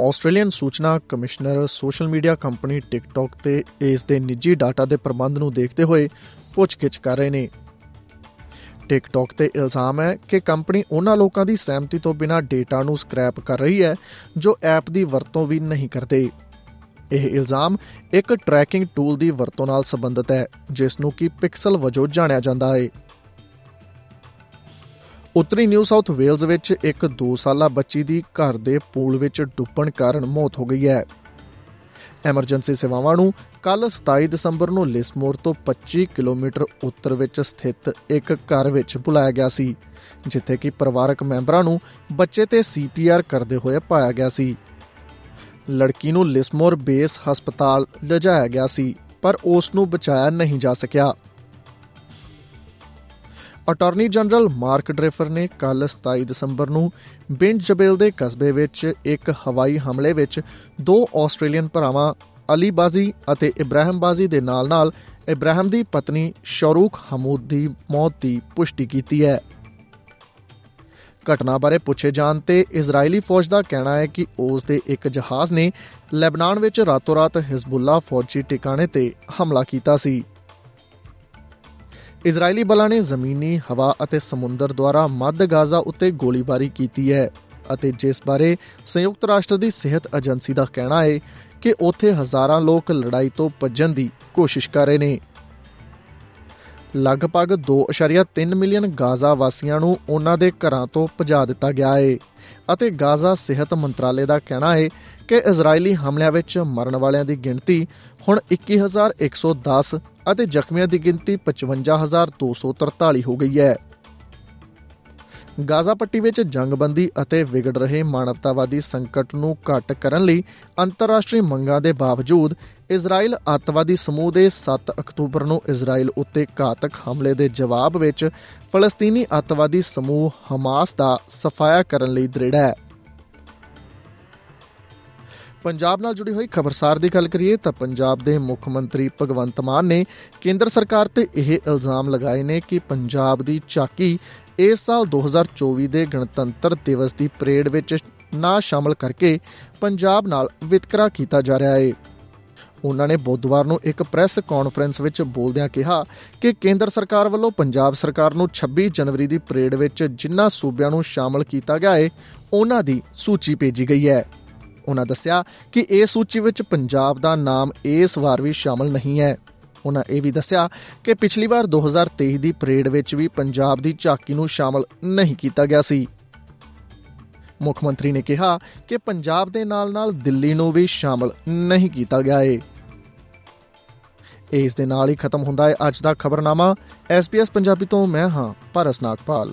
Australian ਸੂਚਨਾ commissioner social media company TikTok ਤੇ ਇਸ ਦੇ ਨਿੱਜੀ ਡਾਟਾ ਦੇ ਪ੍ਰਬੰਧ ਨੂੰ ਦੇਖਦੇ ਹੋਏ ਪੁੱਛਗਿੱਛ ਕਰ ਰਹੇ ਨੇ। ਟਿਕਟੌਕ ਤੇ ਇਲਜ਼ਾਮ ਹੈ ਕਿ ਕੰਪਨੀ ਉਹਨਾਂ ਲੋਕਾਂ ਦੀ ਸਹਿਮਤੀ ਤੋਂ ਬਿਨਾਂ ਡੇਟਾ ਨੂੰ ਸਕ੍ਰੈਪ ਕਰ ਰਹੀ ਹੈ ਜੋ ਐਪ ਦੀ ਵਰਤੋਂ ਵੀ ਨਹੀਂ ਕਰਦੇ। ਇਹ ਇਲਜ਼ਾਮ ਇੱਕ ਟਰੈਕਿੰਗ ਟੂਲ ਦੀ ਵਰਤੋਂ ਨਾਲ ਸੰਬੰਧਿਤ ਹੈ, ਜਿਸ ਨੂੰ ਕਿ ਪਿਕਸਲ ਵਜੋਂ ਜਾਣਿਆ ਜਾਂਦਾ ਹੈ। ਉੱਤਰੀ ਨਿਊ ਸਾਊਥ ਵੇਲਜ਼ ਵਿੱਚ ਇੱਕ 2 ਸਾਲਾ ਬੱਚੀ ਦੀ ਘਰ ਦੇ ਪੂਲ ਵਿੱਚ ਡੁੱਬਣ ਕਾਰਨ ਮੌਤ ਹੋ ਗਈ ਹੈ। ਐਮਰਜੈਂਸੀ ਸੇਵਾਵਾਂ ਨੂੰ ਕੱਲ 27 ਦਸੰਬਰ ਨੂੰ ਲਿਸਮੋਰ ਤੋਂ 25 ਕਿਲੋਮੀਟਰ ਉੱਤਰ ਵਿੱਚ ਸਥਿਤ ਇੱਕ ਘਰ ਵਿੱਚ ਬੁਲਾਇਆ ਗਿਆ ਸੀ, ਜਿੱਥੇ ਕਿ ਪਰਿਵਾਰਕ ਮੈਂਬਰਾਂ ਨੂੰ ਬੱਚੇ ਤੇ ਸੀਪੀਆਰ ਕਰਦੇ ਹੋਏ ਪਾਇਆ ਗਿਆ ਸੀ। ਲੜਕੀ ਨੂੰ ਲਿਸਮੋਰ ਬੇਸ ਹਸਪਤਾਲ ਲਿਜਾਇਆ ਗਿਆ ਸੀ, ਪਰ ਉਸ ਨੂੰ ਬਚਾਇਆ ਨਹੀਂ ਜਾ ਸਕਿਆ। ਅਟਾਰਨੀ ਜਨਰਲ ਮਾਰਕ ਡ੍ਰੇਫਰ ਨੇ ਕੱਲ 27 ਦਸੰਬਰ ਨੂੰ ਬਿੰਡ ਜਬੇਲ ਦੇ ਕਸਬੇ ਵਿੱਚ ਇੱਕ ਹਵਾਈ ਹਮਲੇ ਵਿੱਚ ਦੋ ਆਸਟ੍ਰੇਲੀਅਨ ਭਰਾਵਾਂ, ਅਲੀ ਬਾਜ਼ੀ ਅਤੇ ਇਬਰਾਹਿਮ ਬਾਜ਼ੀ ਦੇ ਨਾਲ-ਨਾਲ ਇਬਰਾਹਿਮ ਦੀ ਪਤਨੀ ਸ਼ਰੂਖ ਹਮੂਦ ਦੀ ਮੌਤ ਦੀ ਪੁਸ਼ਟੀ ਕੀਤੀ ਹੈ। ਘਟਨਾ ਬਾਰੇ ਪੁੱਛੇ ਜਾਣ ਤੇ ਇਜ਼ਰਾਈਲੀ ਫੌਜ ਦਾ ਕਹਿਣਾ ਹੈ ਕਿ ਉਸ ਦੇ ਇੱਕ ਜਹਾਜ਼ ਨੇ ਲੈਬਨਾਨ ਵਿੱਚ ਰਾਤੋਂ-ਰਾਤ ਹਿਜ਼ਬੁੱਲਾ ਫੌਜੀ ਟਿਕਾਣੇ ਤੇ ਹਮਲਾ ਕੀਤਾ ਸੀ। ਇਜ਼ਰਾਈਲੀ ਬਲਾਂ ਨੇ ਜ਼ਮੀਨੀ ਹਵਾ ਅਤੇ ਸਮੁੰਦਰ ਦੁਆਰਾ ਮੱਧ ਗਾਜ਼ਾ ਉੱਤੇ ਗੋਲੀਬਾਰੀ ਕੀਤੀ ਹੈ ਅਤੇ ਜਿਸ ਬਾਰੇ ਸੰਯੁਕਤ ਰਾਸ਼ਟਰ ਦੀ ਸਿਹਤ ਏਜੰਸੀ ਦਾ ਕਹਿਣਾ ਹੈ ਕਿ ਉੱਥੇ ਹਜ਼ਾਰਾਂ ਲੋਕ ਲੜਾਈ ਤੋਂ ਭੱਜਣ ਦੀ ਕੋਸ਼ਿਸ਼ ਕਰ ਰਹੇ ਨੇ। ਲਗਭਗ 2.3 ਮਿਲੀਅਨ ਗਾਜ਼ਾ ਵਾਸੀਆਂ ਨੂੰ ਉਹਨਾਂ ਦੇ ਘਰਾਂ ਤੋਂ ਭਜਾ ਦਿੱਤਾ ਗਿਆ ਹੈ ਅਤੇ ਗਾਜ਼ਾ ਸਿਹਤ ਮੰਤਰਾਲੇ ਦਾ ਕਹਿਣਾ ਹੈ ਕਿ ਇਜ਼ਰਾਈਲੀ ਹਮਲਿਆਂ ਵਿੱਚ ਮਰਨ ਵਾਲਿਆਂ ਦੀ ਗਿਣਤੀ ਹੁਣ 21110 ਅਤੇ ਜ਼ਖਮੀਆਂ ਦੀ ਗਿਣਤੀ 55243 ਹੋ ਗਈ ਹੈ। ਗਾਜ਼ਾ ਪੱਟੀ ਵਿੱਚ ਜੰਗਬੰਦੀ ਅਤੇ ਵਿਗੜ ਰਹੇ ਮਾਨਵਤਾਵਾਦੀ ਸੰਕਟ ਨੂੰ ਘਟ ਕਰਨ ਲਈ ਅੰਤਰਰਾਸ਼ਟਰੀ ਮੰਗਾਂ ਦੇ ਬਾਵਜੂਦ ਇਜ਼ਰਾਈਲ ਅੱਤਵਾਦੀ ਸਮੂਹ ਦੇ 7 ਅਕਤੂਬਰ ਨੂੰ ਇਜ਼ਰਾਈਲ ਉੱਤੇ ਘਾਤਕ ਹਮਲੇ ਦੇ ਜਵਾਬ ਵਿੱਚ ਫਲਸਤੀਨੀ ਅੱਤਵਾਦੀ ਸਮੂਹ ਹਮਾਸ ਦਾ ਸਫਾਇਆ ਕਰਨ ਲਈ ਦ੍ਰਿੜ ਹੈ। ਪੰਜਾਬ ਨਾਲ ਜੁੜੀ ਹੋਈ ਖਬਰਸਾਰ ਦੀ ਗੱਲ ਕਰੀਏ ਤਾਂ ਪੰਜਾਬ ਦੇ ਮੁੱਖ ਮੰਤਰੀ ਭਗਵੰਤ ਮਾਨ ਨੇ ਕੇਂਦਰ ਸਰਕਾਰ ਤੇ ਇਹ ਇਲਜ਼ਾਮ ਲਗਾਏ ਨੇ ਕਿ ਪੰਜਾਬ ਦੀ ਚਾਕੀ ਇਸ ਸਾਲ 2024 ਦੇ ਗਣਤੰਤਰ ਦਿਵਸ ਦੀ ਪਰੇਡ ਵਿੱਚ ਨਾ ਸ਼ਾਮਲ ਕਰਕੇ ਪੰਜਾਬ ਨਾਲ ਵਿਤਕਰਾ ਕੀਤਾ ਜਾ ਰਿਹਾ ਹੈ ਉਹਨਾਂ ਨੇ ਬੁੱਧਵਾਰ ਨੂੰ ਇੱਕ ਪ੍ਰੈਸ ਕਾਨਫਰੰਸ ਵਿੱਚ ਬੋਲਦਿਆਂ ਕਿਹਾ ਕਿ ਕੇਂਦਰ ਸਰਕਾਰ ਵੱਲੋਂ ਪੰਜਾਬ ਸਰਕਾਰ ਨੂੰ 26 ਜਨਵਰੀ ਦੀ ਪਰੇਡ ਵਿੱਚ ਜਿਨ੍ਹਾਂ ਸੂਬਿਆਂ ਨੂੰ ਸ਼ਾਮਲ ਕੀਤਾ ਗਿਆ ਹੈ ਉਹਨਾਂ ਦੀ ਸੂਚੀ ਭੇਜੀ ਗਈ ਹੈ। ਉਹਨਾਂ ਦੱਸਿਆ ਕਿ ਇਸ ਸੂਚੀ ਵਿੱਚ ਪੰਜਾਬ ਦਾ ਨਾਮ ਇਸ ਵਾਰ ਵੀ ਸ਼ਾਮਲ ਨਹੀਂ ਹੈ। ਉਹਨਾਂ ਇਹ ਵੀ ਦੱਸਿਆ ਕਿ ਪਿਛਲੀ ਵਾਰ 2023 ਦੀ ਪਰੇਡ ਵਿੱਚ ਵੀ ਪੰਜਾਬ ਦੀ ਝਾਕੀ ਨੂੰ ਸ਼ਾਮਲ ਨਹੀਂ ਕੀਤਾ ਗਿਆ ਸੀ। ਮੁੱਖ ਮੰਤਰੀ ਨੇ ਕਿਹਾ ਕਿ ਪੰਜਾਬ ਦੇ ਨਾਲ-ਨਾਲ ਦਿੱਲੀ ਨੂੰ ਵੀ ਸ਼ਾਮਲ ਨਹੀਂ ਕੀਤਾ ਗਿਆ ਹੈ ਇਸ ਦੇ ਨਾਲ ਹੀ ਖਤਮ ਹੁੰਦਾ ਹੈ ਅੱਜ ਦਾ ਖਬਰਨਾਮਾ। SBS ਪੰਜਾਬੀ ਤੋਂ ਮੈਂ ਹਾਂ, ਪਰਸ ਨਾਗਪਾਲ।